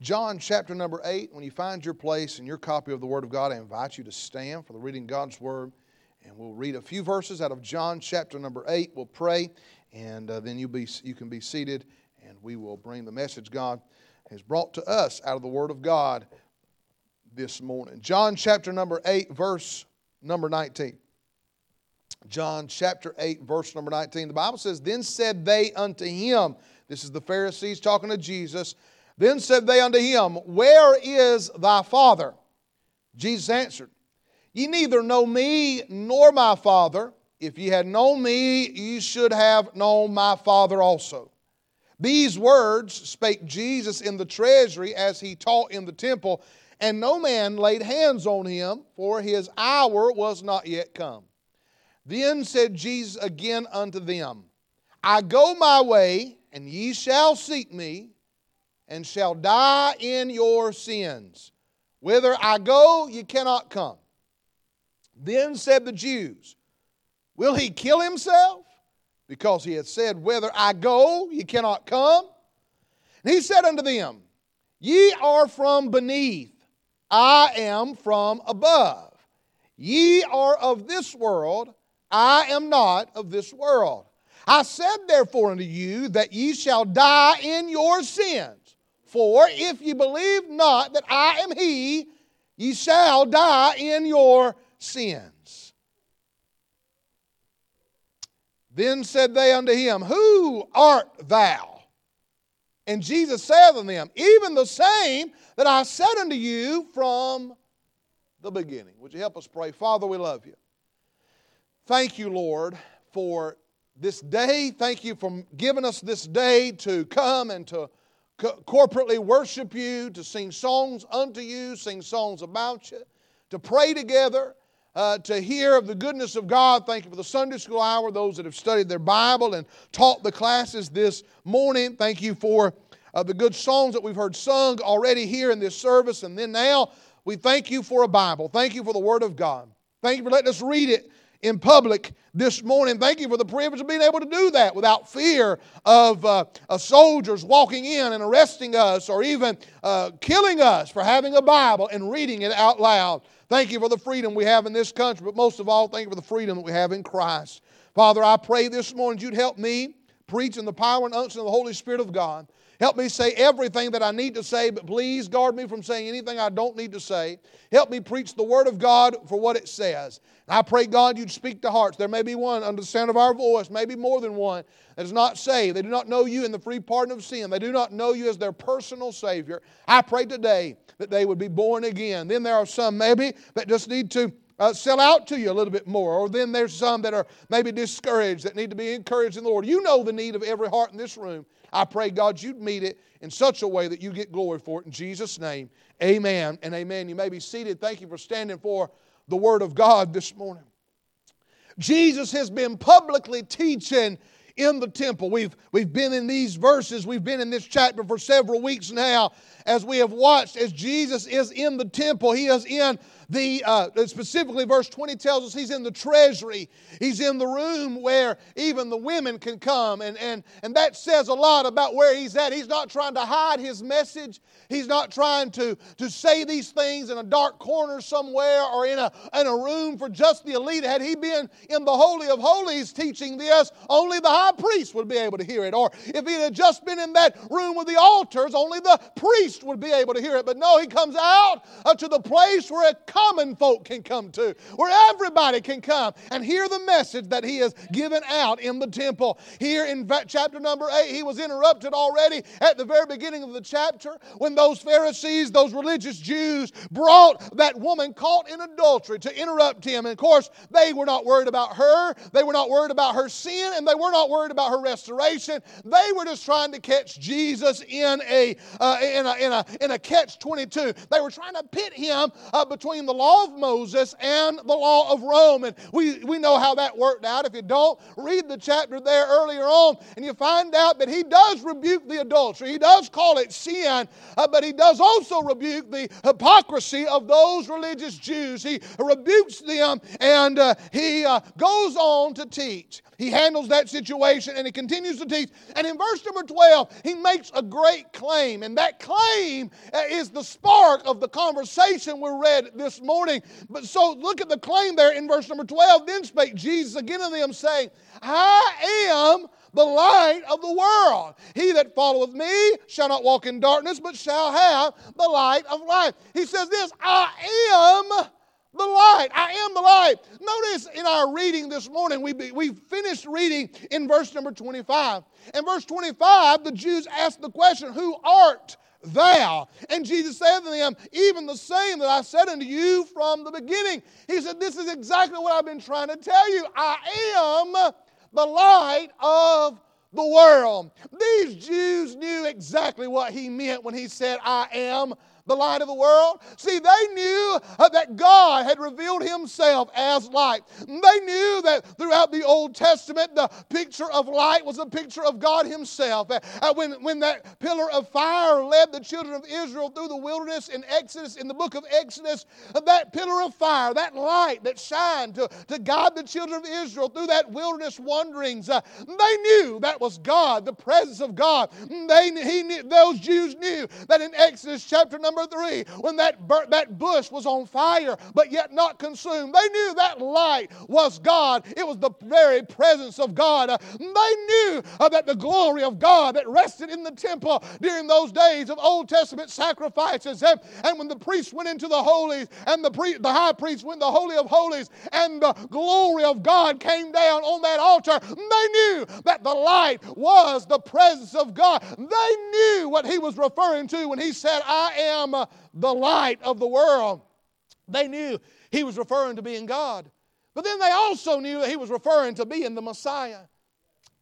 John chapter number 8. When you find your place in your copy of the Word of God, I invite you to stand for the reading God's Word. And we'll read a few verses out of John chapter number 8. We'll pray, and uh, then you, be, you can be seated, and we will bring the message God has brought to us out of the Word of God this morning. John chapter number 8, verse number 19. John chapter 8, verse number 19. The Bible says, Then said they unto him, This is the Pharisees talking to Jesus. Then said they unto him, Where is thy Father? Jesus answered, Ye neither know me nor my Father. If ye had known me, ye should have known my Father also. These words spake Jesus in the treasury as he taught in the temple, and no man laid hands on him, for his hour was not yet come. Then said Jesus again unto them, I go my way, and ye shall seek me, and shall die in your sins. Whither I go, ye cannot come. Then said the Jews, Will he kill himself? Because he had said, Whither I go, ye cannot come. And he said unto them, Ye are from beneath, I am from above. Ye are of this world, I am not of this world. I said therefore unto you that ye shall die in your sins. For if ye believe not that I am He, ye shall die in your sins. Then said they unto him, Who art thou? And Jesus said unto them, Even the same that I said unto you from the beginning. Would you help us pray? Father, we love you. Thank you, Lord, for this day. Thank you for giving us this day to come and to co- corporately worship you, to sing songs unto you, sing songs about you, to pray together, uh, to hear of the goodness of God. Thank you for the Sunday school hour, those that have studied their Bible and taught the classes this morning. Thank you for uh, the good songs that we've heard sung already here in this service. And then now, we thank you for a Bible. Thank you for the Word of God. Thank you for letting us read it in public this morning. Thank you for the privilege of being able to do that without fear of uh, uh, soldiers walking in and arresting us or even uh, killing us for having a Bible and reading it out loud. Thank you for the freedom we have in this country, but most of all, thank you for the freedom that we have in Christ. Father, I pray this morning you'd help me preach in the power and unction of the Holy Spirit of God. Help me say everything that I need to say, but please guard me from saying anything I don't need to say. Help me preach the Word of God for what it says. I pray, God, you'd speak to hearts. There may be one under the sound of our voice, maybe more than one, that is not saved. They do not know you in the free pardon of sin. They do not know you as their personal Savior. I pray today that they would be born again. Then there are some maybe that just need to uh, sell out to you a little bit more. Or then there's some that are maybe discouraged that need to be encouraged in the Lord. You know the need of every heart in this room. I pray, God, you'd meet it in such a way that you get glory for it. In Jesus' name, amen and amen. You may be seated. Thank you for standing for the Word of God this morning. Jesus has been publicly teaching in the temple. We've, we've been in these verses, we've been in this chapter for several weeks now as we have watched as Jesus is in the temple. He is in the uh, specifically verse 20 tells us he's in the treasury. He's in the room where even the women can come. And, and, and that says a lot about where he's at. He's not trying to hide his message. He's not trying to, to say these things in a dark corner somewhere or in a, in a room for just the elite. Had he been in the holy of holies teaching this only the high priest would be able to hear it. Or if he had just been in that room with the altars only the priest would be able to hear it. But no he comes out uh, to the place where it common folk can come to, where everybody can come and hear the message that he has given out in the temple. Here in chapter number 8, he was interrupted already at the very beginning of the chapter when those Pharisees, those religious Jews, brought that woman caught in adultery to interrupt him. And of course, they were not worried about her, they were not worried about her sin, and they were not worried about her restoration. They were just trying to catch Jesus in a, uh, in a, in a, in a catch 22. They were trying to pit him uh, between the law of Moses and the law of Rome. And we, we know how that worked out. If you don't, read the chapter there earlier on, and you find out that he does rebuke the adultery. He does call it sin, uh, but he does also rebuke the hypocrisy of those religious Jews. He rebukes them and uh, he uh, goes on to teach. He handles that situation and he continues to teach. And in verse number 12, he makes a great claim. And that claim uh, is the spark of the conversation we read this morning. But so look at the claim there in verse number 12. Then spake Jesus again to them, saying, I am the light of the world. He that followeth me shall not walk in darkness, but shall have the light of life. He says this I am the light. I am the light. Notice in our reading this morning, we, we finished reading in verse number 25. In verse 25, the Jews asked the question, Who art thou? And Jesus said to them, Even the same that I said unto you from the beginning. He said, This is exactly what I've been trying to tell you. I am the light of the world. These Jews knew exactly what he meant when he said, I am the light of the world? See, they knew uh, that God had revealed Himself as light. They knew that throughout the Old Testament, the picture of light was a picture of God Himself. Uh, uh, when, when that pillar of fire led the children of Israel through the wilderness in Exodus, in the book of Exodus, that pillar of fire, that light that shined to, to guide the children of Israel through that wilderness wanderings, they knew that was God, the presence of God. They, he those Jews knew that in Exodus chapter number number three, when that, that bush was on fire but yet not consumed, they knew that light was God. It was the very presence of God. They knew that the glory of God that rested in the temple during those days of Old Testament sacrifices. And, and when the priest went into the holies and the, pre, the high priest went the Holy of Holies and the glory of God came down on that altar, they knew that the light was the presence of God. They knew what he was referring to when he said, I am am uh, the light of the world. They knew he was referring to being God. But then they also knew that he was referring to being the Messiah.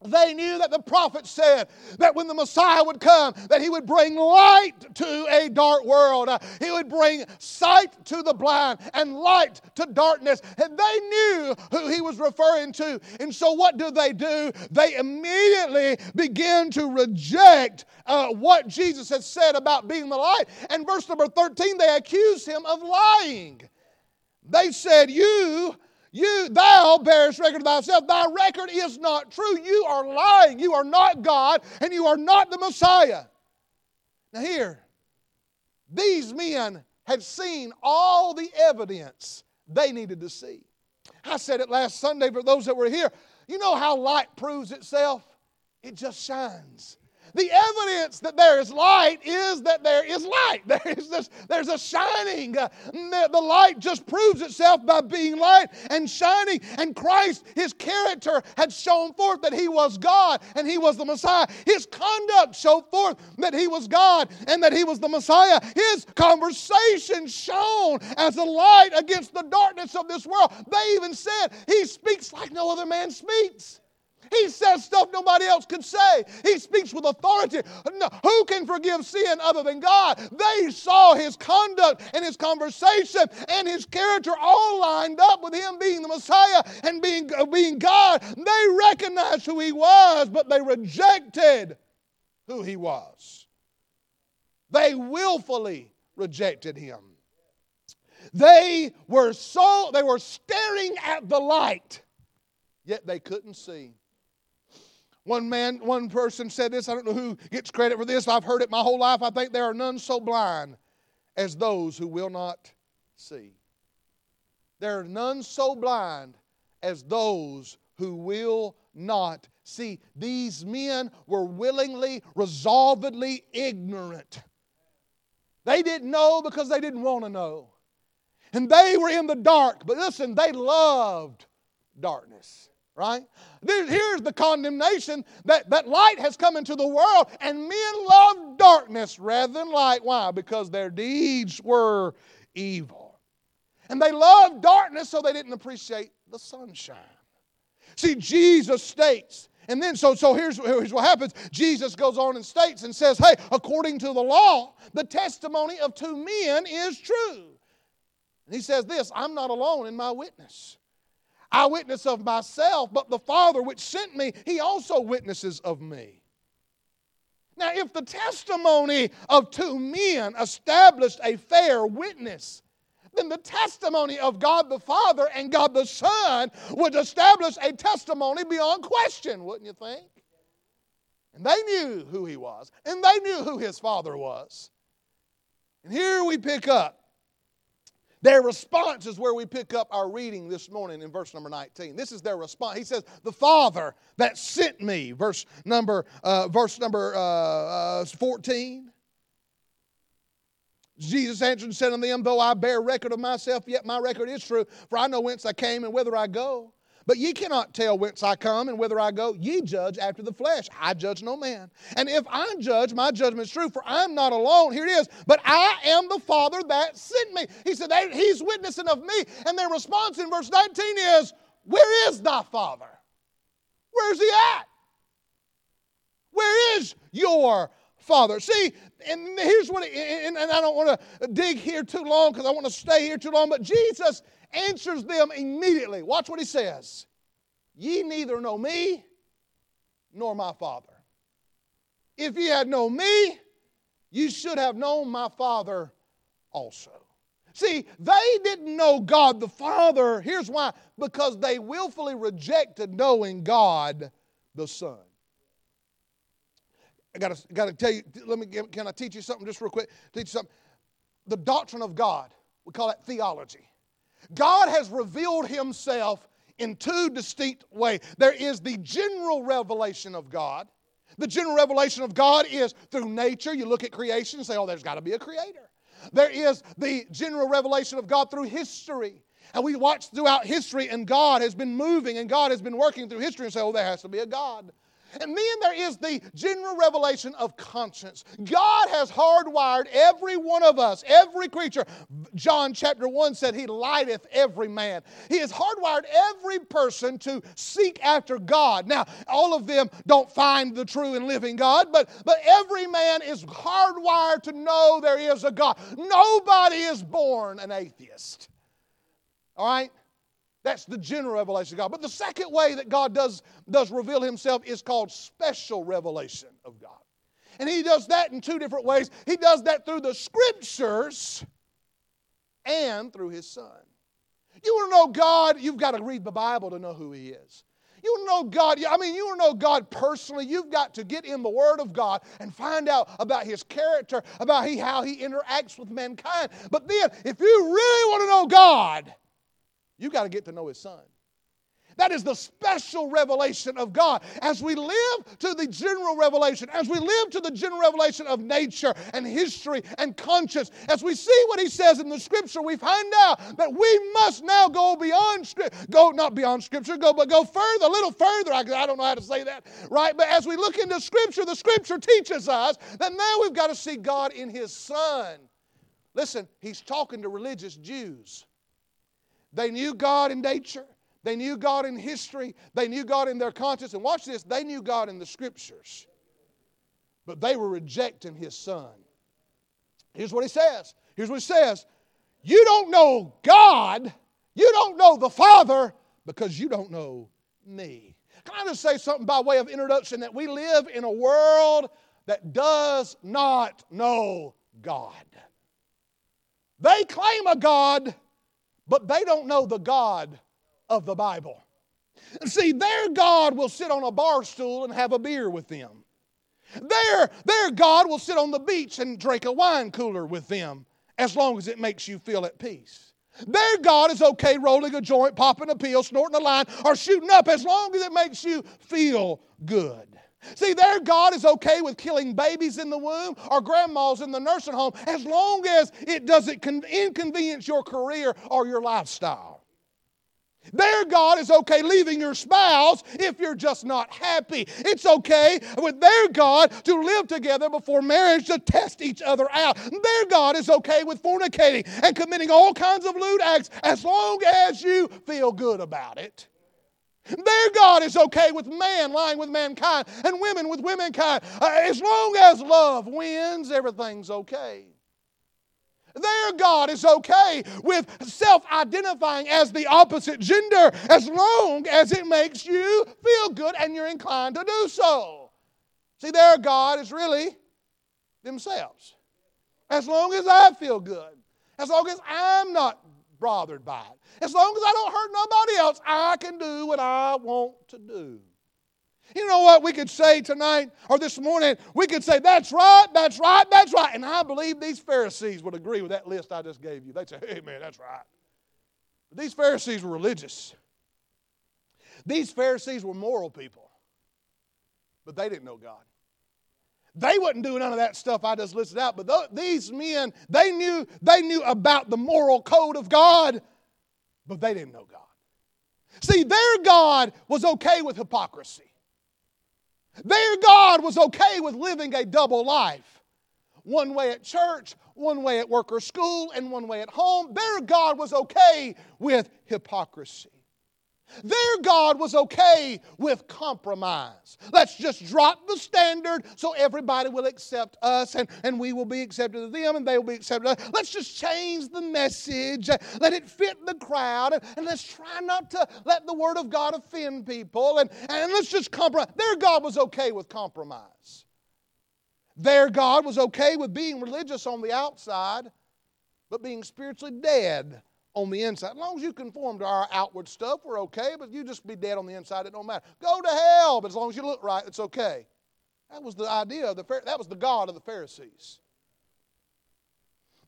They knew that the prophet said that when the Messiah would come, that he would bring light to a dark world. Uh, he would bring sight to the blind and light to darkness. And they knew who he was referring to. And so what do they do? They immediately begin to reject uh, what Jesus had said about being the light. And verse number 13, they accuse him of lying. They said, You you, thou bearest record of thyself. Thy record is not true. You are lying. You are not God, and you are not the Messiah. Now, here, these men had seen all the evidence they needed to see. I said it last Sunday for those that were here. You know how light proves itself? It just shines. The evidence that there is light is that there is light. There is this, there's a shining. Uh, the light just proves itself by being light and shining. And Christ, his character had shown forth that he was God and he was the Messiah. His conduct showed forth that he was God and that he was the Messiah. His conversation shone as a light against the darkness of this world. They even said he speaks like no other man speaks. He says stuff nobody else could say. He speaks with authority. Who can forgive sin other than God? They saw his conduct and his conversation and his character all lined up with him being the Messiah and being, uh, being God. They recognized who he was, but they rejected who he was. They willfully rejected him. They were so they were staring at the light, yet they couldn't see. One man, one person said this. I don't know who gets credit for this. I've heard it my whole life. I think there are none so blind as those who will not see. There are none so blind as those who will not see. These men were willingly, resolvedly ignorant. They didn't know because they didn't want to know. And they were in the dark, but listen, they loved darkness right? Here's the condemnation that, that light has come into the world, and men love darkness rather than light. Why? Because their deeds were evil. And they loved darkness, so they didn't appreciate the sunshine. See, Jesus states, and then so, so here's, here's what happens. Jesus goes on and states and says, Hey, according to the law, the testimony of two men is true. And he says this I'm not alone in my witness. I witness of myself, but the Father which sent me, he also witnesses of me. Now, if the testimony of two men established a fair witness, then the testimony of God the Father and God the Son would establish a testimony beyond question, wouldn't you think? And they knew who he was, and they knew who his father was. And here we pick up. Their response is where we pick up our reading this morning in verse number 19. This is their response. He says, "The Father that sent me," verse number uh, verse number uh, uh, 14. Jesus answered and said unto them, Though I bear record of myself, yet my record is true, for I know whence I came and whither I go. But ye cannot tell whence I come and whither I go. Ye judge after the flesh. I judge no man. And if I judge, my judgment is true, for I'm not alone. Here it is. But I am the Father that sent me. He said, He's witnessing of me. And their response in verse 19 is, Where is thy Father? Where's he at? Where is your Father? See, and here's what, and I don't want to dig here too long because I want to stay here too long, but Jesus answers them immediately. Watch what he says Ye neither know me nor my Father. If ye had known me, you should have known my Father also. See, they didn't know God the Father. Here's why because they willfully rejected knowing God the Son. I gotta, gotta tell you, let me, can I teach you something just real quick? Teach you something. The doctrine of God, we call it theology. God has revealed himself in two distinct ways. There is the general revelation of God. The general revelation of God is through nature. You look at creation and say, oh, there's got to be a creator. There is the general revelation of God through history. And we watch throughout history, and God has been moving and God has been working through history and say, oh, there has to be a God. And then there is the general revelation of conscience. God has hardwired every one of us, every creature. John chapter 1 said, He lighteth every man. He has hardwired every person to seek after God. Now, all of them don't find the true and living God, but, but every man is hardwired to know there is a God. Nobody is born an atheist. All right? That's the general revelation of God. But the second way that God does, does reveal himself is called special revelation of God. And he does that in two different ways. He does that through the scriptures and through his son. You want to know God, you've got to read the Bible to know who he is. You want to know God, I mean, you want to know God personally, you've got to get in the Word of God and find out about His character, about he, how He interacts with mankind. But then, if you really want to know God, you got to get to know His Son. That is the special revelation of God. As we live to the general revelation, as we live to the general revelation of nature and history and conscience, as we see what he says in the scripture, we find out that we must now go beyond go not beyond scripture, go but go further, a little further. I, I don't know how to say that, right? But as we look into scripture, the scripture teaches us that now we've got to see God in his son. Listen, he's talking to religious Jews. They knew God in nature. They knew God in history. They knew God in their conscience. And watch this they knew God in the scriptures. But they were rejecting his son. Here's what he says. Here's what he says. You don't know God. You don't know the Father because you don't know me. Can I just say something by way of introduction that we live in a world that does not know God? They claim a God but they don't know the God of the Bible. See, their God will sit on a bar stool and have a beer with them. Their, their God will sit on the beach and drink a wine cooler with them as long as it makes you feel at peace. Their God is okay rolling a joint, popping a pill, snorting a line, or shooting up as long as it makes you feel good. See, their God is okay with killing babies in the womb or grandmas in the nursing home as long as it doesn't inconvenience your career or your lifestyle. Their God is okay leaving your spouse if you're just not happy. It's okay with their God to live together before marriage to test each other out. Their God is okay with fornicating and committing all kinds of lewd acts as long as you feel good about it. Their God is okay with man lying with mankind and women with womankind. Uh, as long as love wins, everything's okay. their God is okay with self identifying as the opposite gender as long as it makes you feel good and you're inclined to do so. See, their God is really themselves. As long as I feel good, as long as I'm not bothered by it, as long as I don't hurt nobody else, I can do what I want to do. You know what we could say tonight or this morning? We could say, That's right, that's right, that's right. And I believe these Pharisees would agree with that list I just gave you. They'd say, Hey, man, that's right. But these Pharisees were religious. These Pharisees were moral people, but they didn't know God. They wouldn't do none of that stuff I just listed out, but th- these men, they knew, they knew about the moral code of God, but they didn't know God. See, their God was okay with hypocrisy. Their God was okay with living a double life. One way at church, one way at work or school, and one way at home. Their God was okay with hypocrisy. Their God was okay with compromise. Let's just drop the standard so everybody will accept us and, and we will be accepted of them and they will be accepted of us. Let's just change the message, let it fit the crowd, and, let's try not to let the Word of God offend people and, and let's just compromise. Their God was okay with compromise. Their God was okay with being religious on the outside, but being spiritually dead on the inside. As long as you conform to our outward stuff, we're okay, but you just be dead on the inside, it don't matter. Go to hell, but as long as you look right, it's okay. That was the idea of the that was the God of the Pharisees.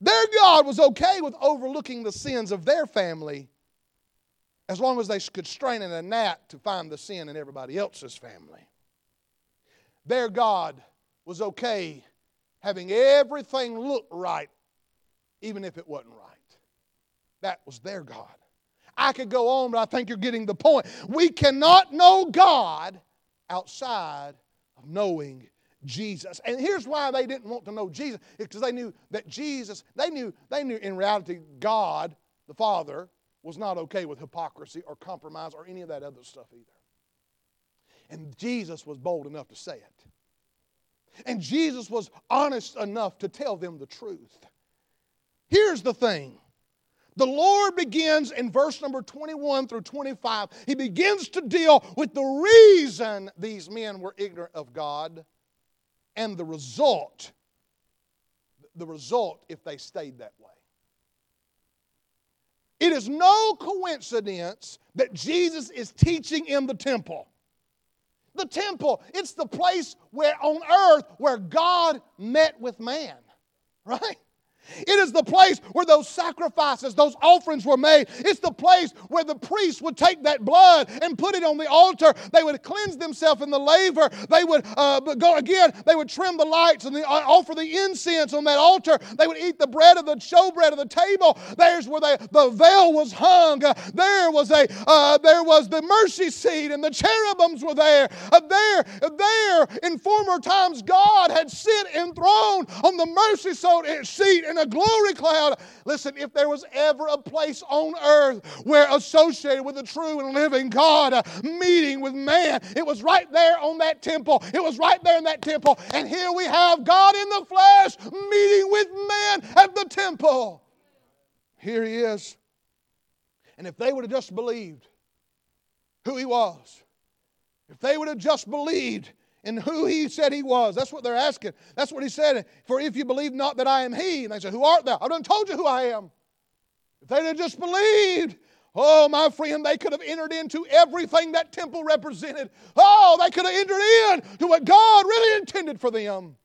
Their God was okay with overlooking the sins of their family as long as they could strain in a gnat to find the sin in everybody else's family. Their God was okay having everything look right, even if it wasn't right. That was their God. I could go on, but I think you're getting the point. We cannot know God outside of knowing Jesus. And here's why they didn't want to know Jesus, because they knew that Jesus, they knew, they knew in reality God, the Father, was not okay with hypocrisy or compromise or any of that other stuff either. And Jesus was bold enough to say it. And Jesus was honest enough to tell them the truth. Here's the thing the Lord begins in verse number 21 through 25. He begins to deal with the reason these men were ignorant of God and the result. The result if they stayed that way. It is no coincidence that Jesus is teaching in the temple. The temple, it's the place where on earth where God met with man, right? It is the place where those sacrifices, those offerings were made. It's the place where the priests would take that blood and put it on the altar. They would cleanse themselves in the laver. They would uh, go again, they would trim the lights and the, uh, offer the incense on that altar. They would eat the bread of the showbread of the table. There's where they, the veil was hung. Uh, there was a uh, there was the mercy seat and the cherubims were there. Uh, there, there in former times, God had sit enthroned on the mercy seat and a glory cloud. Listen, if there was ever a place on earth where associated with the true and living God, uh, meeting with man, it was right there on that temple. It was right there in that temple. And here we have God in the flesh meeting with man at the temple. Here he is. And if they would have just believed who he was, if they would have just believed and who he said he was. That's what they're asking. That's what he said. For if you believe not that I am he, and they say, Who art thou? I've done told you who I am. If they'd have just believed, oh, my friend, they could have entered into everything that temple represented. Oh, they could have entered in to what God really intended for them.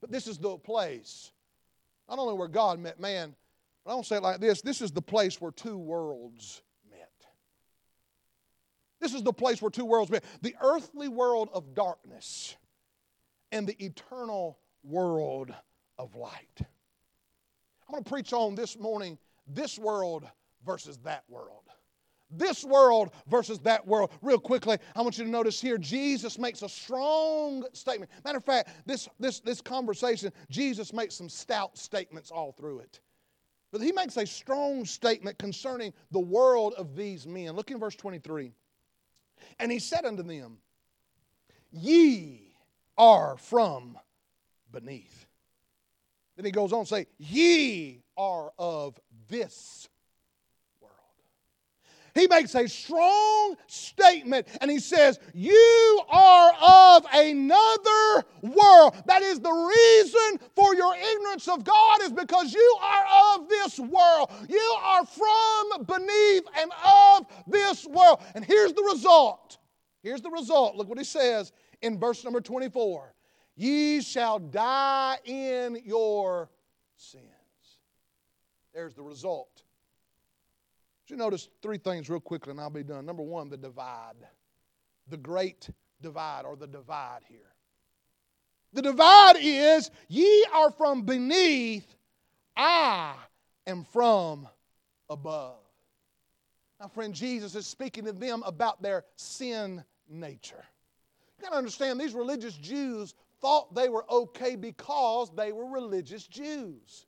But this is the place, not only where God met man, but I don't say it like this this is the place where two worlds this is the place where two worlds meet the earthly world of darkness and the eternal world of light. I'm going to preach on this morning this world versus that world. This world versus that world. Real quickly, I want you to notice here Jesus makes a strong statement. Matter of fact, this, this, this conversation, Jesus makes some stout statements all through it. But he makes a strong statement concerning the world of these men. Look in verse 23. And he said unto them, Ye are from beneath. Then he goes on to say, Ye are of this. He makes a strong statement and he says, You are of another world. That is the reason for your ignorance of God, is because you are of this world. You are from beneath and of this world. And here's the result. Here's the result. Look what he says in verse number 24 Ye shall die in your sins. There's the result. You notice three things real quickly and I'll be done. Number one, the divide. The great divide or the divide here. The divide is ye are from beneath, I am from above. Now, friend, Jesus is speaking to them about their sin nature. You got to understand, these religious Jews thought they were okay because they were religious Jews.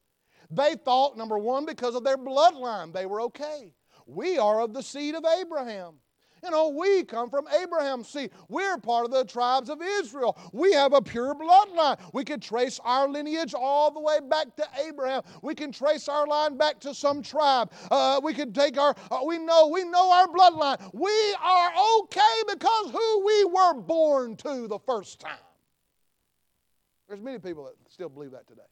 They thought, number one, because of their bloodline, they were okay. We are of the seed of Abraham. You know, we come from Abraham's seed. We're part of the tribes of Israel. We have a pure bloodline. We can trace our lineage all the way back to Abraham. We can trace our line back to some tribe. Uh, we can take our, uh, we know, we know our bloodline. We are okay because who we were born to the first time. There's many people that still believe that today.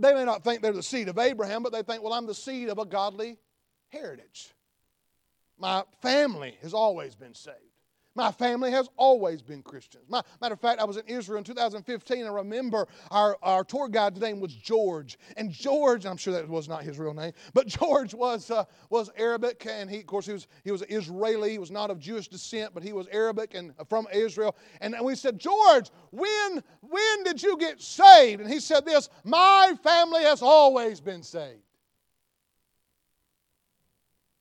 They may not think they're the seed of Abraham, but they think, well, I'm the seed of a godly heritage. My family has always been saved. My family has always been Christians. My, matter of fact, I was in Israel in 2015. I remember our, our tour guide's name was George. And George, I'm sure that was not his real name, but George was, uh, was Arabic. And he, of course, he was, he was Israeli. He was not of Jewish descent, but he was Arabic and from Israel. And we said, George, when, when did you get saved? And he said this My family has always been saved.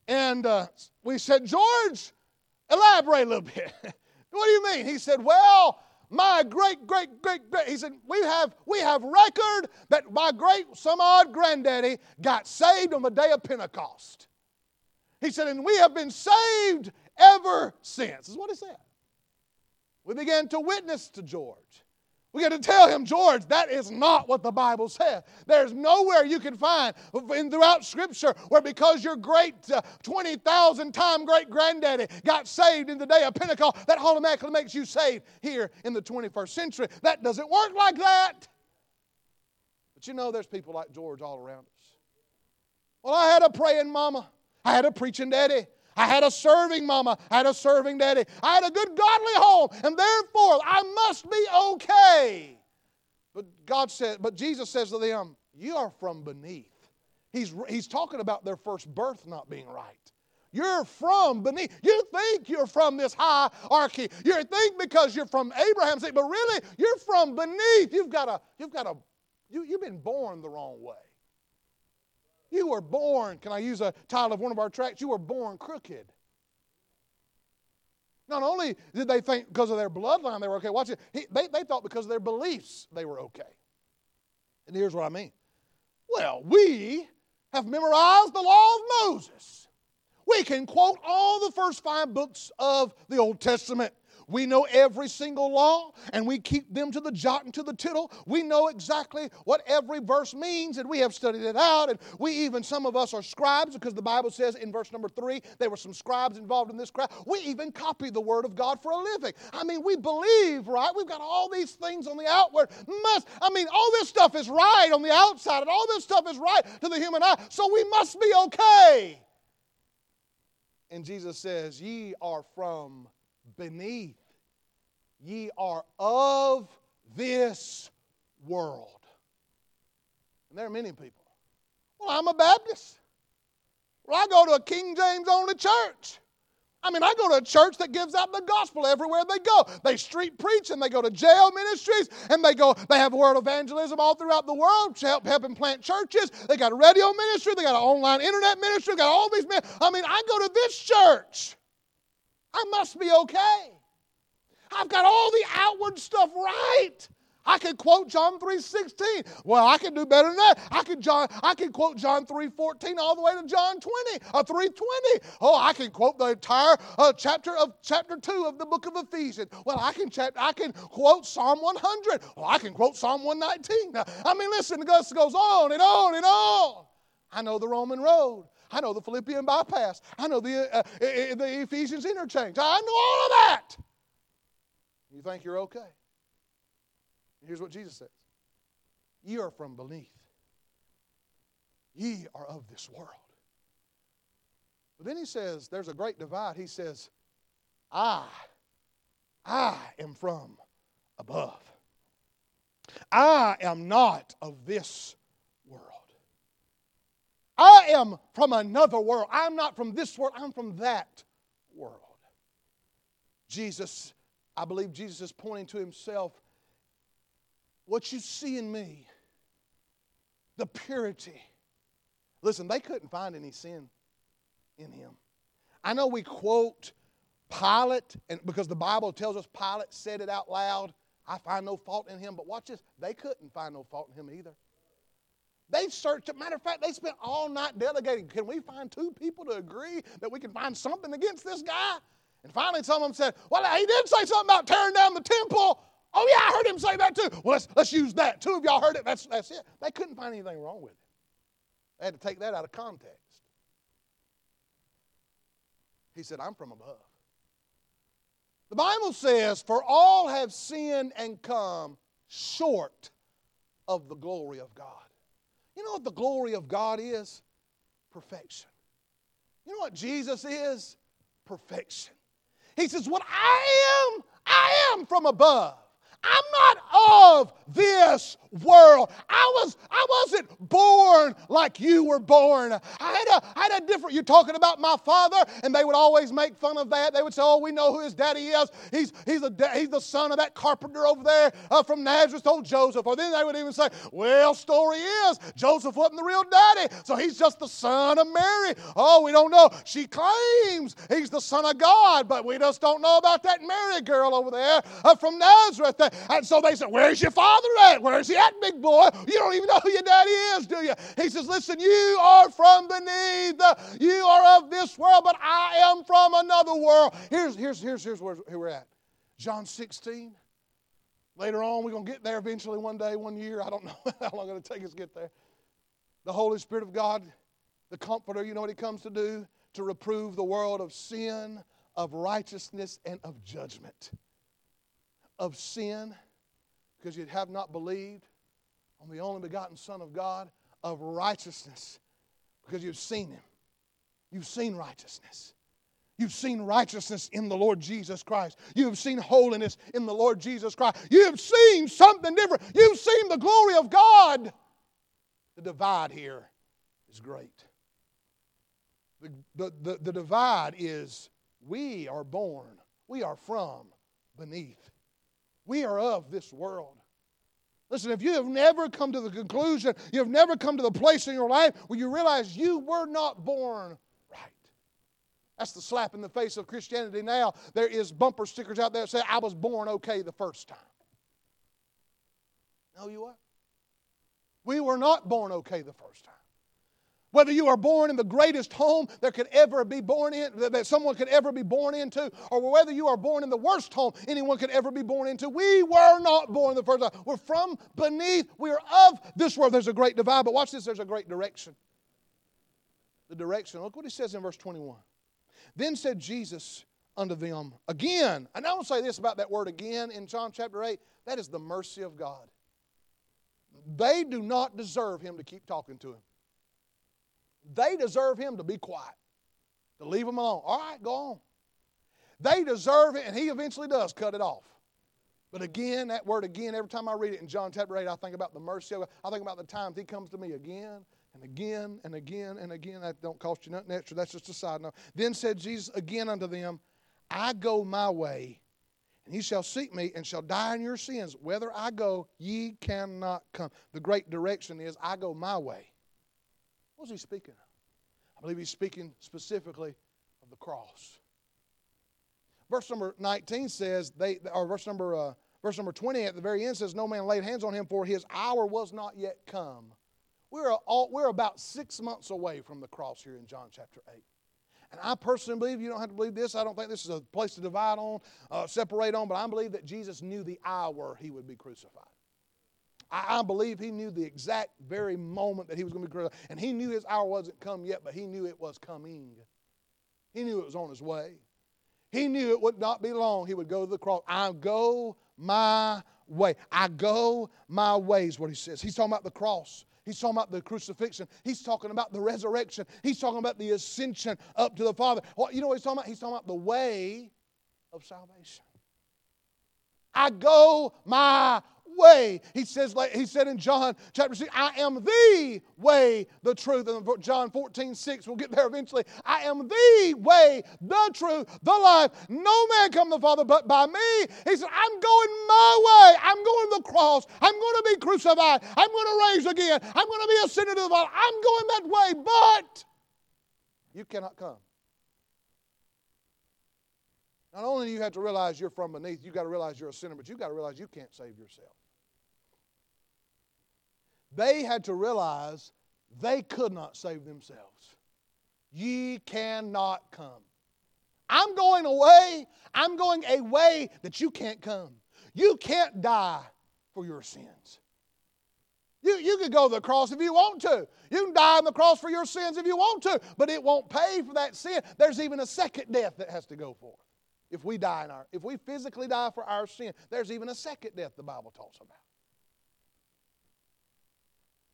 And uh, we said, George, elaborate a little bit. what do you mean? He said, Well, my great, great, great, great. He said, We have, we have record that my great some odd granddaddy got saved on the day of Pentecost. He said, and we have been saved ever since. Is what he said. We began to witness to George. We got to tell him, George, that is not what the Bible says. There's nowhere you can find in, throughout Scripture where because your great uh, 20,000 time great granddaddy got saved in the day of Pentecost, that automatically makes you saved here in the 21st century. That doesn't work like that. But you know, there's people like George all around us. Well, I had a praying mama, I had a preaching daddy. I had a serving mama. I had a serving daddy. I had a good godly home, and therefore I must be okay. But God said, but Jesus says to them, You are from beneath. He's, he's talking about their first birth not being right. You're from beneath. You think you're from this hierarchy. You think because you're from Abraham's but really you're from beneath. You've got a, you've got a, you, you've been born the wrong way. You were born, can I use a title of one of our tracts? You were born crooked. Not only did they think because of their bloodline they were okay, watch it, he, they, they thought because of their beliefs they were okay. And here's what I mean. Well, we have memorized the law of Moses. We can quote all the first five books of the Old Testament. We know every single law and we keep them to the jot and to the tittle. We know exactly what every verse means and we have studied it out. And we even, some of us are scribes because the Bible says in verse number three, there were some scribes involved in this crowd. We even copy the word of God for a living. I mean, we believe, right? We've got all these things on the outward. Must, I mean, all this stuff is right on the outside and all this stuff is right to the human eye. So we must be okay. And Jesus says, Ye are from beneath. Ye are of this world. And there are many people. Well, I'm a Baptist. Well, I go to a King James only church. I mean, I go to a church that gives out the gospel everywhere they go. They street preach and they go to jail ministries and they go, they have world evangelism all throughout the world, to help, helping plant churches. They got a radio ministry, they got an online internet ministry, they got all these men. I mean, I go to this church. I must be okay. I've got all the outward stuff right. I can quote John 3.16. Well, I can do better than that. I can John, I can quote John 3.14 all the way to John 20 or 3.20. Oh, I can quote the entire uh, chapter of chapter 2 of the book of Ephesians. Well, I can chat, I can quote Psalm 100. Well, I can quote Psalm 119. Now, I mean, listen, the list goes on and on and on. I know the Roman road. I know the Philippian bypass. I know the, uh, the Ephesians interchange. I know all of that. You think you're okay. Here's what Jesus says Ye are from beneath, ye are of this world. But then he says, There's a great divide. He says, I, I am from above. I am not of this. I am from another world. I'm not from this world, I'm from that world. Jesus, I believe Jesus is pointing to himself. What you see in me, the purity. Listen, they couldn't find any sin in him. I know we quote Pilate, and because the Bible tells us Pilate said it out loud, I find no fault in him. But watch this, they couldn't find no fault in him either. They searched, matter of fact, they spent all night delegating. Can we find two people to agree that we can find something against this guy? And finally, some of them said, Well, he did say something about tearing down the temple. Oh, yeah, I heard him say that too. Well, let's, let's use that. Two of y'all heard it. That's, that's it. They couldn't find anything wrong with it. They had to take that out of context. He said, I'm from above. The Bible says, For all have sinned and come short of the glory of God. You know what the glory of God is? Perfection. You know what Jesus is? Perfection. He says, What I am, I am from above. I'm not of this world. I was I wasn't born like you were born. I had a I had a different you're talking about my father and they would always make fun of that. They would say, "Oh, we know who his daddy is. He's he's a he's the son of that carpenter over there uh, from Nazareth, old Joseph." Or then they would even say, "Well, story is Joseph wasn't the real daddy, so he's just the son of Mary." Oh, we don't know. She claims he's the son of God, but we just don't know about that Mary girl over there uh, from Nazareth. And so they said, "Where's your father at? Where's he at, big boy? You don't even know who your daddy is, do you? He says, Listen, you are from beneath. You are of this world, but I am from another world. Here's, here's, here's, here's where, where we're at. John 16. Later on, we're going to get there eventually one day, one year. I don't know how long to take us to get there. The Holy Spirit of God, the Comforter, you know what He comes to do? To reprove the world of sin, of righteousness, and of judgment. Of sin, because you have not believed on the only begotten Son of God, of righteousness, because you've seen Him. You've seen righteousness. You've seen righteousness in the Lord Jesus Christ. You've seen holiness in the Lord Jesus Christ. You've seen something different. You've seen the glory of God. The divide here is great. The, the, the, the divide is we are born, we are from beneath. We are of this world. Listen, if you have never come to the conclusion, you have never come to the place in your life where you realize you were not born right. That's the slap in the face of Christianity now. There is bumper stickers out there that say, I was born okay the first time. No, you are. We were not born okay the first time. Whether you are born in the greatest home that could ever be born in, that someone could ever be born into, or whether you are born in the worst home anyone could ever be born into, we were not born the first time. We're from beneath. We are of this world. There's a great divide, but watch this. There's a great direction. The direction. Look what he says in verse 21. Then said Jesus unto them again. And I to say this about that word again in John chapter 8. That is the mercy of God. They do not deserve him to keep talking to him. They deserve him to be quiet, to leave him alone. All right, go on. They deserve it, and he eventually does cut it off. But again, that word again, every time I read it in John chapter 8, I think about the mercy of God. I think about the times he comes to me again and again and again and again. That don't cost you nothing extra. That's just a side note. Then said Jesus again unto them, I go my way, and ye shall seek me and shall die in your sins. Whether I go, ye cannot come. The great direction is I go my way. What's he speaking of? I believe he's speaking specifically of the cross. Verse number 19 says, they, or verse number uh, Verse number 20 at the very end says, No man laid hands on him, for his hour was not yet come. We're, all, we're about six months away from the cross here in John chapter 8. And I personally believe, you don't have to believe this, I don't think this is a place to divide on, uh, separate on, but I believe that Jesus knew the hour he would be crucified. I, I believe he knew the exact very moment that he was going to be crucified. And he knew his hour wasn't come yet, but he knew it was coming. He knew it was on his way. He knew it would not be long. He would go to the cross. I go my way. I go my ways, what he says. He's talking about the cross. He's talking about the crucifixion. He's talking about the resurrection. He's talking about the ascension up to the Father. Well, you know what he's talking about? He's talking about the way of salvation. I go my way. He says, he said in John chapter 6, I am the way, the truth. And John 14, 6, we'll get there eventually. I am the way, the truth, the life. No man come to the Father but by me. He said, I'm going my way. I'm going to the cross. I'm going to be crucified. I'm going to raise again. I'm going to be ascended to the Father. I'm going that way, but you cannot come. Not only do you have to realize you're from beneath, you've got to realize you're a sinner, but you've got to realize you can't save yourself. They had to realize they could not save themselves. Ye cannot come. I'm going away. I'm going a way that you can't come. You can't die for your sins. You, you could go to the cross if you want to. You can die on the cross for your sins if you want to, but it won't pay for that sin. There's even a second death that has to go for. If we die in our, if we physically die for our sin, there's even a second death the Bible talks about.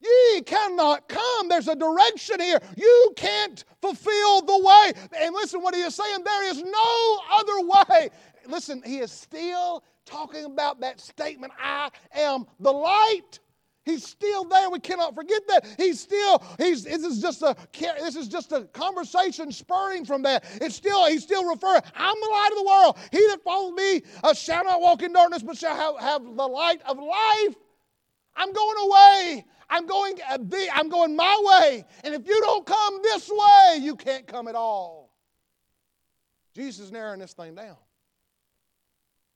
Ye cannot come. There's a direction here. You can't fulfill the way. And listen what he is saying there is no other way. Listen, he is still talking about that statement I am the light. He's still there. We cannot forget that. He's still, he's this is just a this is just a conversation spurring from that. It's still, he's still referring, I'm the light of the world. He that follows me uh, shall not walk in darkness, but shall have, have the light of life. I'm going away. I'm going, uh, I'm going my way. And if you don't come this way, you can't come at all. Jesus is narrowing this thing down.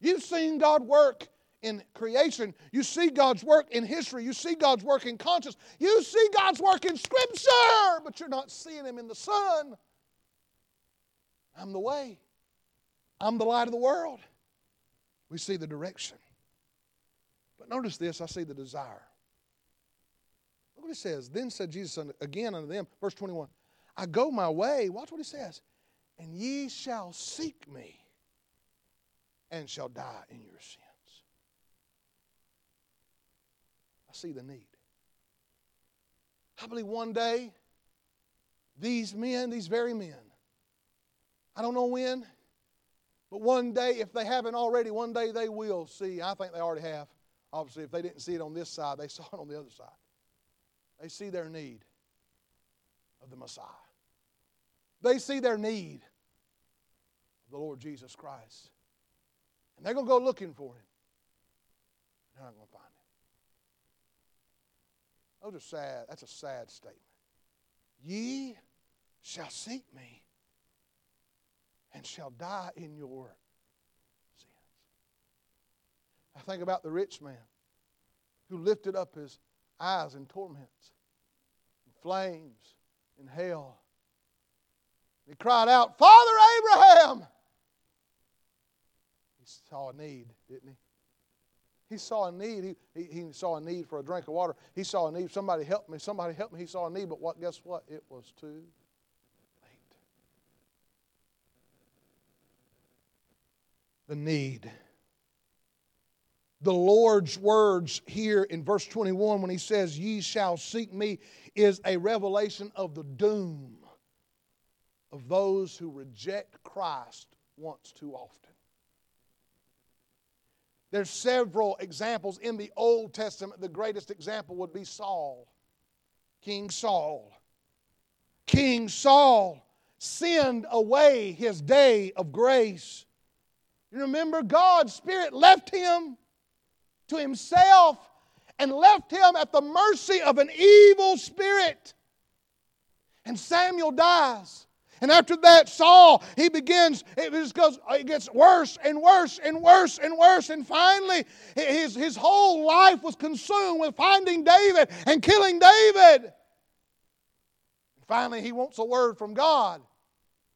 You've seen God work in creation. You see God's work in history. You see God's work in conscience. You see God's work in Scripture, but you're not seeing Him in the Son. I'm the way, I'm the light of the world. We see the direction. But notice this I see the desire. Look what it says. Then said Jesus again unto them, verse 21, I go my way. Watch what he says. And ye shall seek me and shall die in your sins. I see the need. I believe one day these men, these very men, I don't know when, but one day, if they haven't already, one day they will see. I think they already have. Obviously, if they didn't see it on this side, they saw it on the other side. They see their need of the Messiah. They see their need of the Lord Jesus Christ. And they're going to go looking for him. They're not going to find him. Those are sad. That's a sad statement. Ye shall seek me and shall die in your sins. I think about the rich man who lifted up his eyes in torments, in flames, in hell. He cried out, Father Abraham! He saw a need, didn't he? He saw a need. He, he, he, saw a need for a drink of water. He saw a need. Somebody help me. Somebody help me. He saw a need, but what? Guess what? It was too late. The need the Lord's words here in verse 21 when he says, Ye shall seek me, is a revelation of the doom of those who reject Christ once too often. There's several examples in the Old Testament. The greatest example would be Saul, King Saul. King Saul sinned away his day of grace. You remember God's Spirit left him to himself and left him at the mercy of an evil spirit. And Samuel dies. And after that, Saul, he begins, it just goes, it gets worse and worse and worse and worse. And finally, his, his whole life was consumed with finding David and killing David. Finally, he wants a word from God.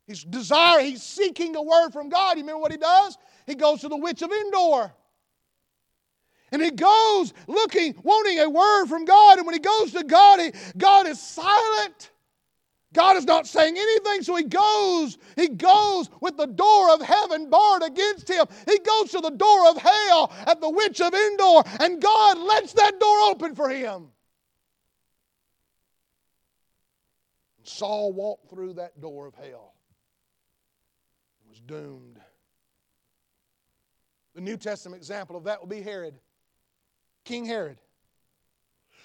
He's desiring, he's seeking a word from God. You remember what he does? He goes to the witch of Endor. And he goes looking, wanting a word from God. And when he goes to God, he, God is silent. God is not saying anything, so he goes. He goes with the door of heaven barred against him. He goes to the door of hell at the witch of Endor, and God lets that door open for him. Saul walked through that door of hell and was doomed. The New Testament example of that will be Herod, King Herod.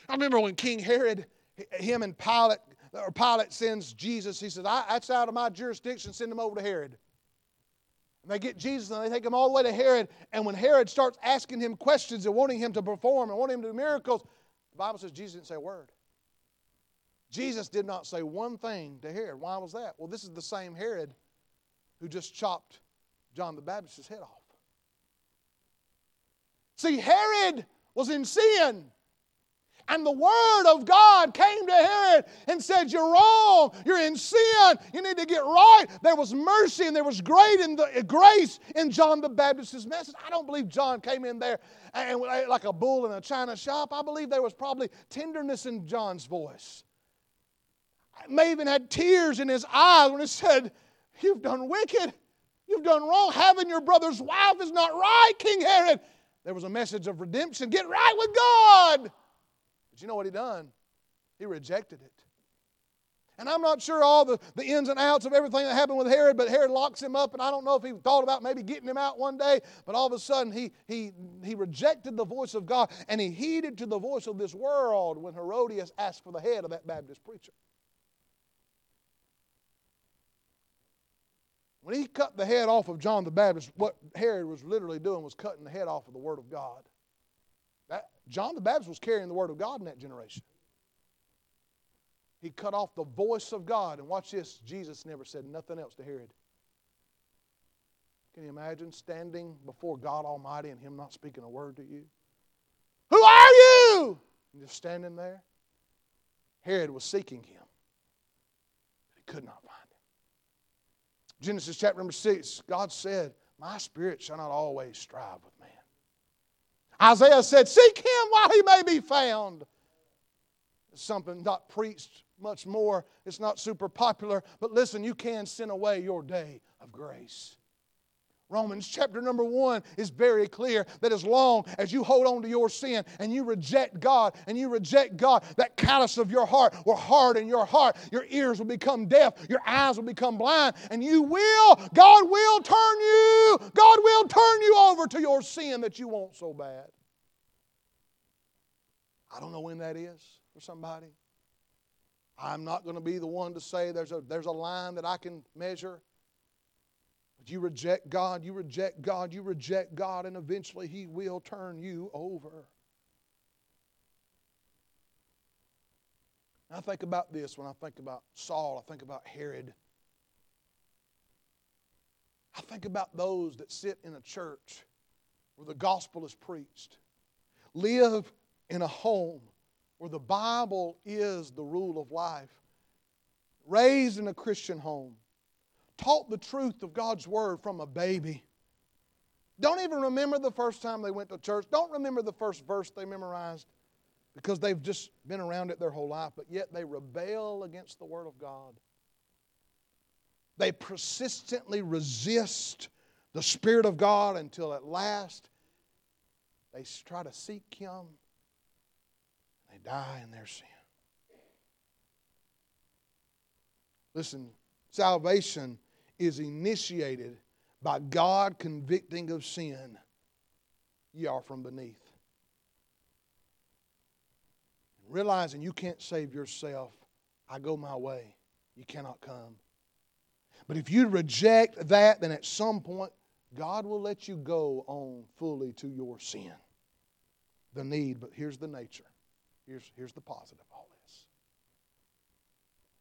I remember when King Herod, him and Pilate or Pilate sends Jesus. He says, That's out of my jurisdiction. Send him over to Herod. And they get Jesus and they take him all the way to Herod. And when Herod starts asking him questions and wanting him to perform and wanting him to do miracles, the Bible says Jesus didn't say a word. Jesus did not say one thing to Herod. Why was that? Well, this is the same Herod who just chopped John the Baptist's head off. See, Herod was in sin. And the word of God came to Herod and said, You're wrong. You're in sin. You need to get right. There was mercy and there was great in the uh, grace in John the Baptist's message. I don't believe John came in there and like a bull in a china shop. I believe there was probably tenderness in John's voice. May even had tears in his eyes when he said, You've done wicked. You've done wrong. Having your brother's wife is not right, King Herod. There was a message of redemption. Get right with God. But you know what he done? He rejected it. And I'm not sure all the, the ins and outs of everything that happened with Herod, but Herod locks him up, and I don't know if he thought about maybe getting him out one day, but all of a sudden he, he, he rejected the voice of God and he heeded to the voice of this world when Herodias asked for the head of that Baptist preacher. When he cut the head off of John the Baptist, what Herod was literally doing was cutting the head off of the Word of God. John the Baptist was carrying the Word of God in that generation. He cut off the voice of God. And watch this Jesus never said nothing else to Herod. Can you imagine standing before God Almighty and Him not speaking a word to you? Who are you? And just standing there. Herod was seeking him, but he could not find him. Genesis chapter number 6, God said, My spirit shall not always strive with. Isaiah said, Seek him while he may be found. It's something not preached much more. It's not super popular, but listen, you can send away your day of grace. Romans chapter number one is very clear that as long as you hold on to your sin and you reject God and you reject God, that callous of your heart will harden your heart. Your ears will become deaf, your eyes will become blind, and you will, God will turn you, God will turn you over to your sin that you want so bad. I don't know when that is for somebody. I'm not going to be the one to say there's a, there's a line that I can measure. You reject God, you reject God, you reject God, and eventually He will turn you over. I think about this when I think about Saul, I think about Herod. I think about those that sit in a church where the gospel is preached, live in a home where the Bible is the rule of life, raised in a Christian home taught the truth of God's Word from a baby. Don't even remember the first time they went to church. Don't remember the first verse they memorized because they've just been around it their whole life, but yet they rebel against the Word of God. They persistently resist the Spirit of God until at last they try to seek Him. They die in their sin. Listen, salvation is initiated by God convicting of sin, ye are from beneath. Realizing you can't save yourself, I go my way. You cannot come. But if you reject that, then at some point, God will let you go on fully to your sin. The need, but here's the nature. Here's, here's the positive of all this.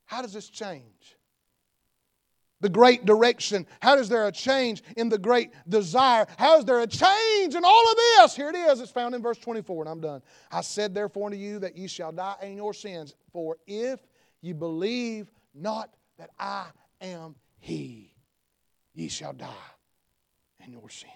How does this change? The great direction? How is there a change in the great desire? How is there a change in all of this? Here it is. It's found in verse 24, and I'm done. I said, therefore, unto you that ye shall die in your sins, for if ye believe not that I am He, ye shall die in your sin.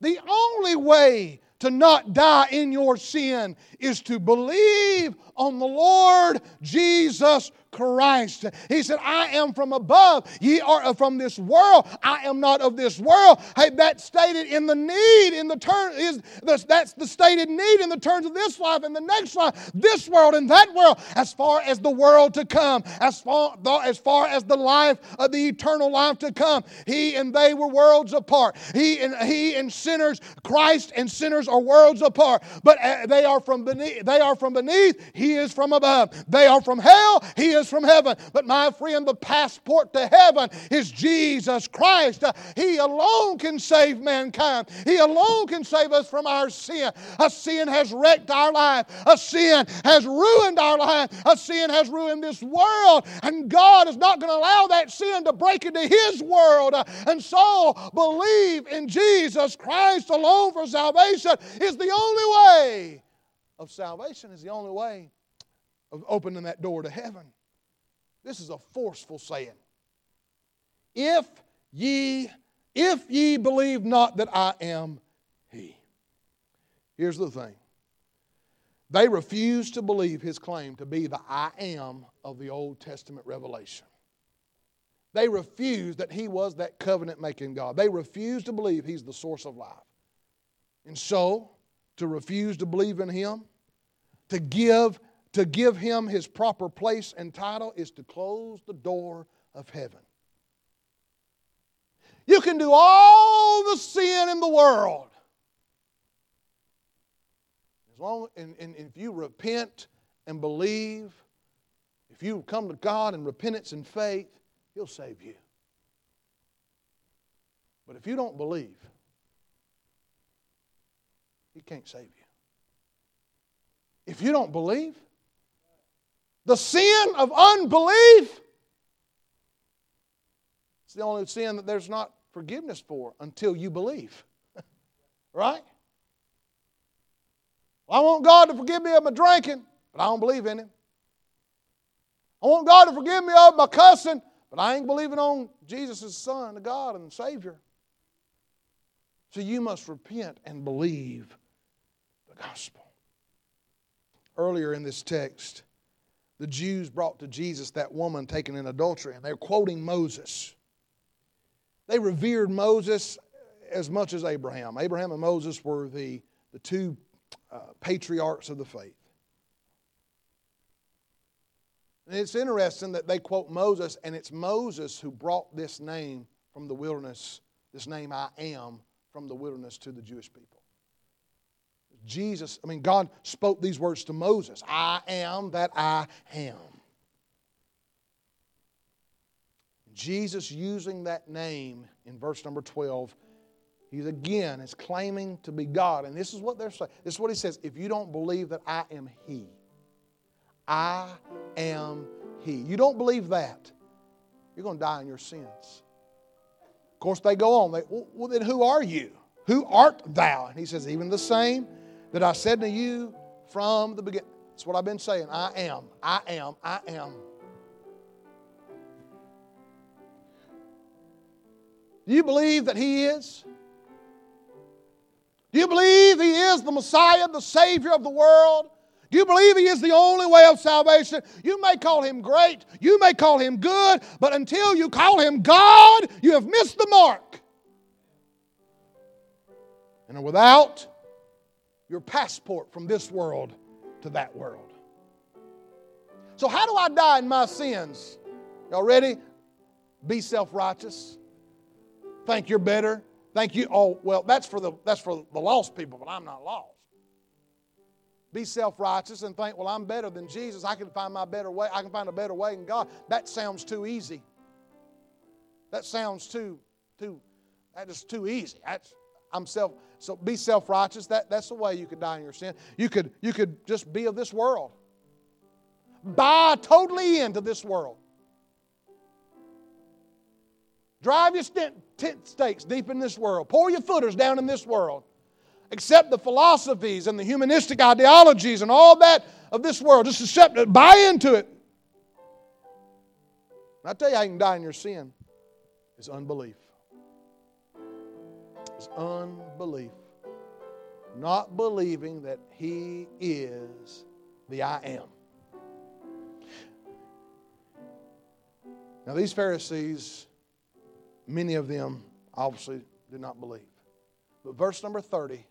The only way to not die in your sin is to believe on the Lord Jesus Christ. He said, I am from above. Ye are from this world. I am not of this world. Hey, that's stated in the need, in the turn is that's the stated need in the terms of this life and the next life, this world and that world, as far as the world to come, as far as far as the life of the eternal life to come. He and they were worlds apart. He and he and sinners, Christ and sinners are worlds apart. But uh, they are from beneath. They are from beneath. He is from above. They are from hell. He is from heaven. But my friend, the passport to heaven is Jesus Christ. He alone can save mankind. He alone can save us from our sin. A sin has wrecked our life. A sin has ruined our life. A sin has ruined this world. And God is not going to allow that sin to break into His world. And so, believe in Jesus Christ alone for salvation is the only way of salvation, is the only way of opening that door to heaven. This is a forceful saying. If ye, if ye believe not that I am He. Here's the thing. They refused to believe his claim to be the I am of the Old Testament revelation. They refused that he was that covenant making God. They refused to believe he's the source of life. And so, to refuse to believe in him, to give to give him his proper place and title is to close the door of heaven. You can do all the sin in the world. As long and, and if you repent and believe, if you come to God in repentance and faith, He'll save you. But if you don't believe, He can't save you. If you don't believe, the sin of unbelief. It's the only sin that there's not forgiveness for until you believe. right? Well, I want God to forgive me of my drinking, but I don't believe in Him. I want God to forgive me of my cussing, but I ain't believing on Jesus' Son, the God and Savior. So you must repent and believe the gospel. Earlier in this text, the Jews brought to Jesus that woman taken in adultery, and they're quoting Moses. They revered Moses as much as Abraham. Abraham and Moses were the, the two uh, patriarchs of the faith. And it's interesting that they quote Moses, and it's Moses who brought this name from the wilderness, this name I am, from the wilderness to the Jewish people. Jesus, I mean, God spoke these words to Moses I am that I am. Jesus using that name in verse number 12, he's again is claiming to be God. And this is what they're saying. This is what he says. If you don't believe that I am He, I am He. You don't believe that, you're going to die in your sins. Of course, they go on. They, well, then who are you? Who art thou? And he says, even the same that I said to you from the beginning. That's what I've been saying. I am. I am. I am. Do you believe that He is? Do you believe He is the Messiah, the Savior of the world? Do you believe He is the only way of salvation? You may call Him great, you may call Him good, but until you call Him God, you have missed the mark. And without your passport from this world to that world. So, how do I die in my sins? Y'all ready? Be self righteous. Think you're better. Think you, oh, well, that's for, the, that's for the lost people, but I'm not lost. Be self righteous and think, well, I'm better than Jesus. I can find my better way. I can find a better way in God. That sounds too easy. That sounds too, too, that is too easy. That's, I'm self, so be self-righteous. That, that's the way you could die in your sin. You could, you could just be of this world. Buy totally into this world. Drive your tent stakes deep in this world. Pour your footers down in this world. Accept the philosophies and the humanistic ideologies and all that of this world. Just accept it, buy into it. I tell you how you can die in your sin is unbelief. It's unbelief. Not believing that He is the I am. Now, these Pharisees, many of them obviously did not believe. But verse number 30,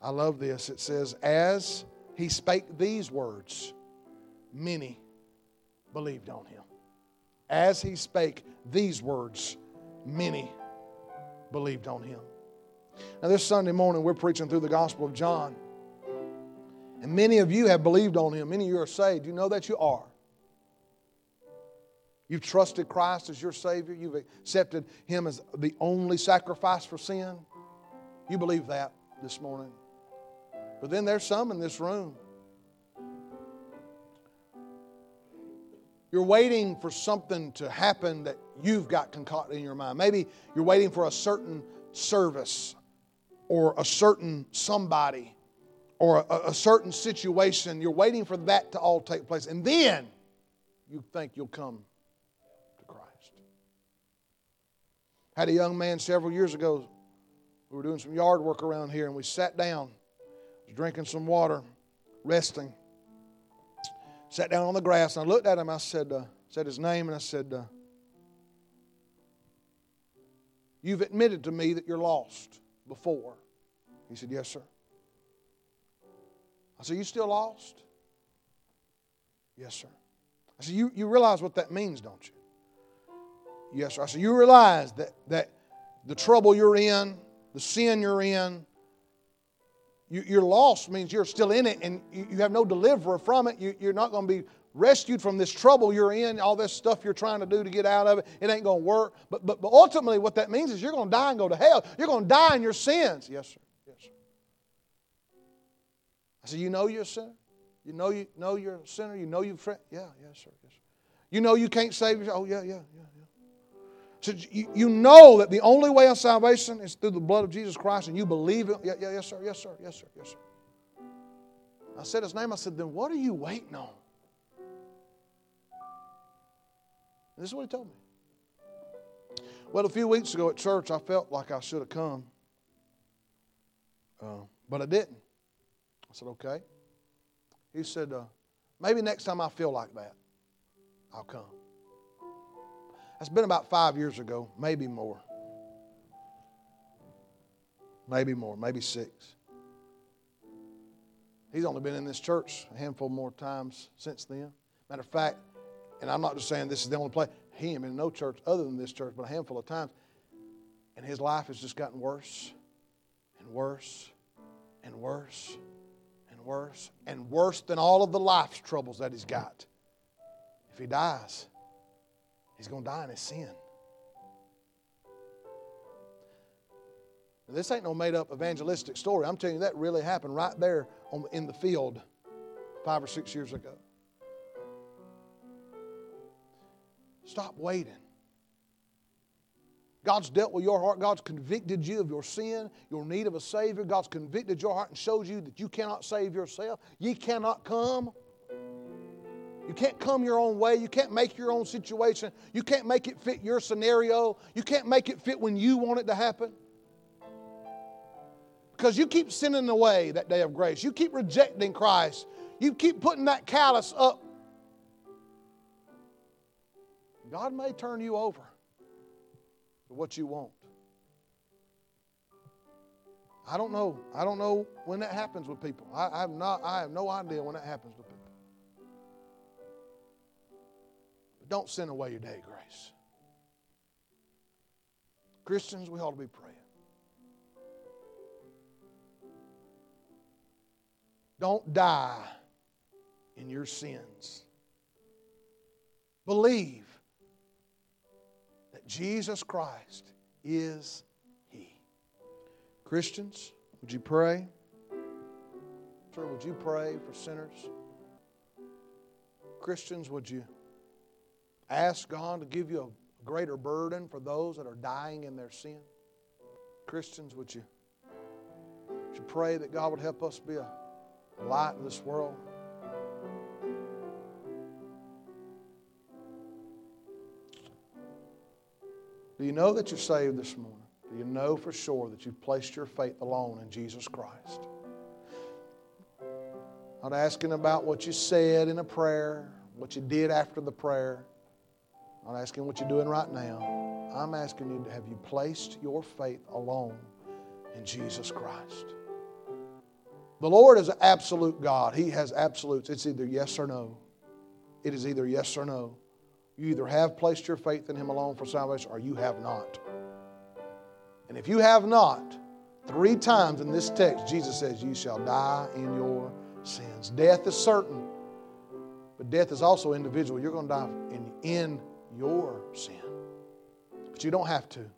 I love this. It says, As he spake these words, many believed on him. As he spake these words, many believed on him. Now, this Sunday morning, we're preaching through the Gospel of John. And many of you have believed on him. Many of you are saved. You know that you are. You've trusted Christ as your Savior. You've accepted Him as the only sacrifice for sin. You believe that this morning. But then there's some in this room. You're waiting for something to happen that you've got concocted in your mind. Maybe you're waiting for a certain service or a certain somebody or a, a certain situation. You're waiting for that to all take place. And then you think you'll come to Christ. Had a young man several years ago. We were doing some yard work around here, and we sat down, drinking some water, resting. Sat down on the grass, and I looked at him. I said, uh, said his name, and I said, uh, "You've admitted to me that you're lost before." He said, "Yes, sir." I said, "You still lost?" Yes, sir. I said, "You you realize what that means, don't you?" Yes, sir. I said, You realize that, that the trouble you're in, the sin you're in, you, you're lost means you're still in it and you, you have no deliverer from it. You, you're not going to be rescued from this trouble you're in, all this stuff you're trying to do to get out of it. It ain't going to work. But, but, but ultimately, what that means is you're going to die and go to hell. You're going to die in your sins. Yes, sir. Yes, sir. I said, You know you're a sinner? You know you know you're a sinner? You know you've. Yeah, yes, sir. Yes, sir. You know you can't save yourself? Oh, yeah, yeah, yeah. Yeah. So you, you know that the only way of salvation is through the blood of Jesus Christ, and you believe it. Yeah, yeah, yes, sir, yes, sir, yes, sir, yes, sir. I said his name. I said, then what are you waiting on? This is what he told me. Well, a few weeks ago at church, I felt like I should have come, uh, but I didn't. I said, okay. He said, uh, maybe next time I feel like that, I'll come. That's been about five years ago, maybe more. Maybe more, maybe six. He's only been in this church a handful more times since then. Matter of fact, and I'm not just saying this is the only place, he been in no church other than this church, but a handful of times. And his life has just gotten worse and worse and worse and worse and worse than all of the life's troubles that he's got. If he dies, He's going to die in his sin. Now, this ain't no made up evangelistic story. I'm telling you, that really happened right there on, in the field five or six years ago. Stop waiting. God's dealt with your heart. God's convicted you of your sin, your need of a Savior. God's convicted your heart and shows you that you cannot save yourself. Ye cannot come. You can't come your own way. You can't make your own situation. You can't make it fit your scenario. You can't make it fit when you want it to happen. Because you keep sinning away that day of grace. You keep rejecting Christ. You keep putting that callus up. God may turn you over to what you want. I don't know. I don't know when that happens with people. I, I have not. I have no idea when that happens with people. But Don't send away your day grace. Christians, we ought to be praying. Don't die in your sins. Believe Jesus Christ is He. Christians, would you pray? Sir, would you pray for sinners? Christians, would you? Ask God to give you a greater burden for those that are dying in their sin? Christians, would you, would you pray that God would help us be a light in this world? Do you know that you're saved this morning? Do you know for sure that you've placed your faith alone in Jesus Christ? Not asking about what you said in a prayer, what you did after the prayer. Not asking what you're doing right now. I'm asking you, have you placed your faith alone in Jesus Christ? The Lord is an absolute God. He has absolutes. It's either yes or no. It is either yes or no. You either have placed your faith in Him alone for salvation or you have not. And if you have not, three times in this text, Jesus says, You shall die in your sins. Death is certain, but death is also individual. You're going to die in, in your sin. But you don't have to.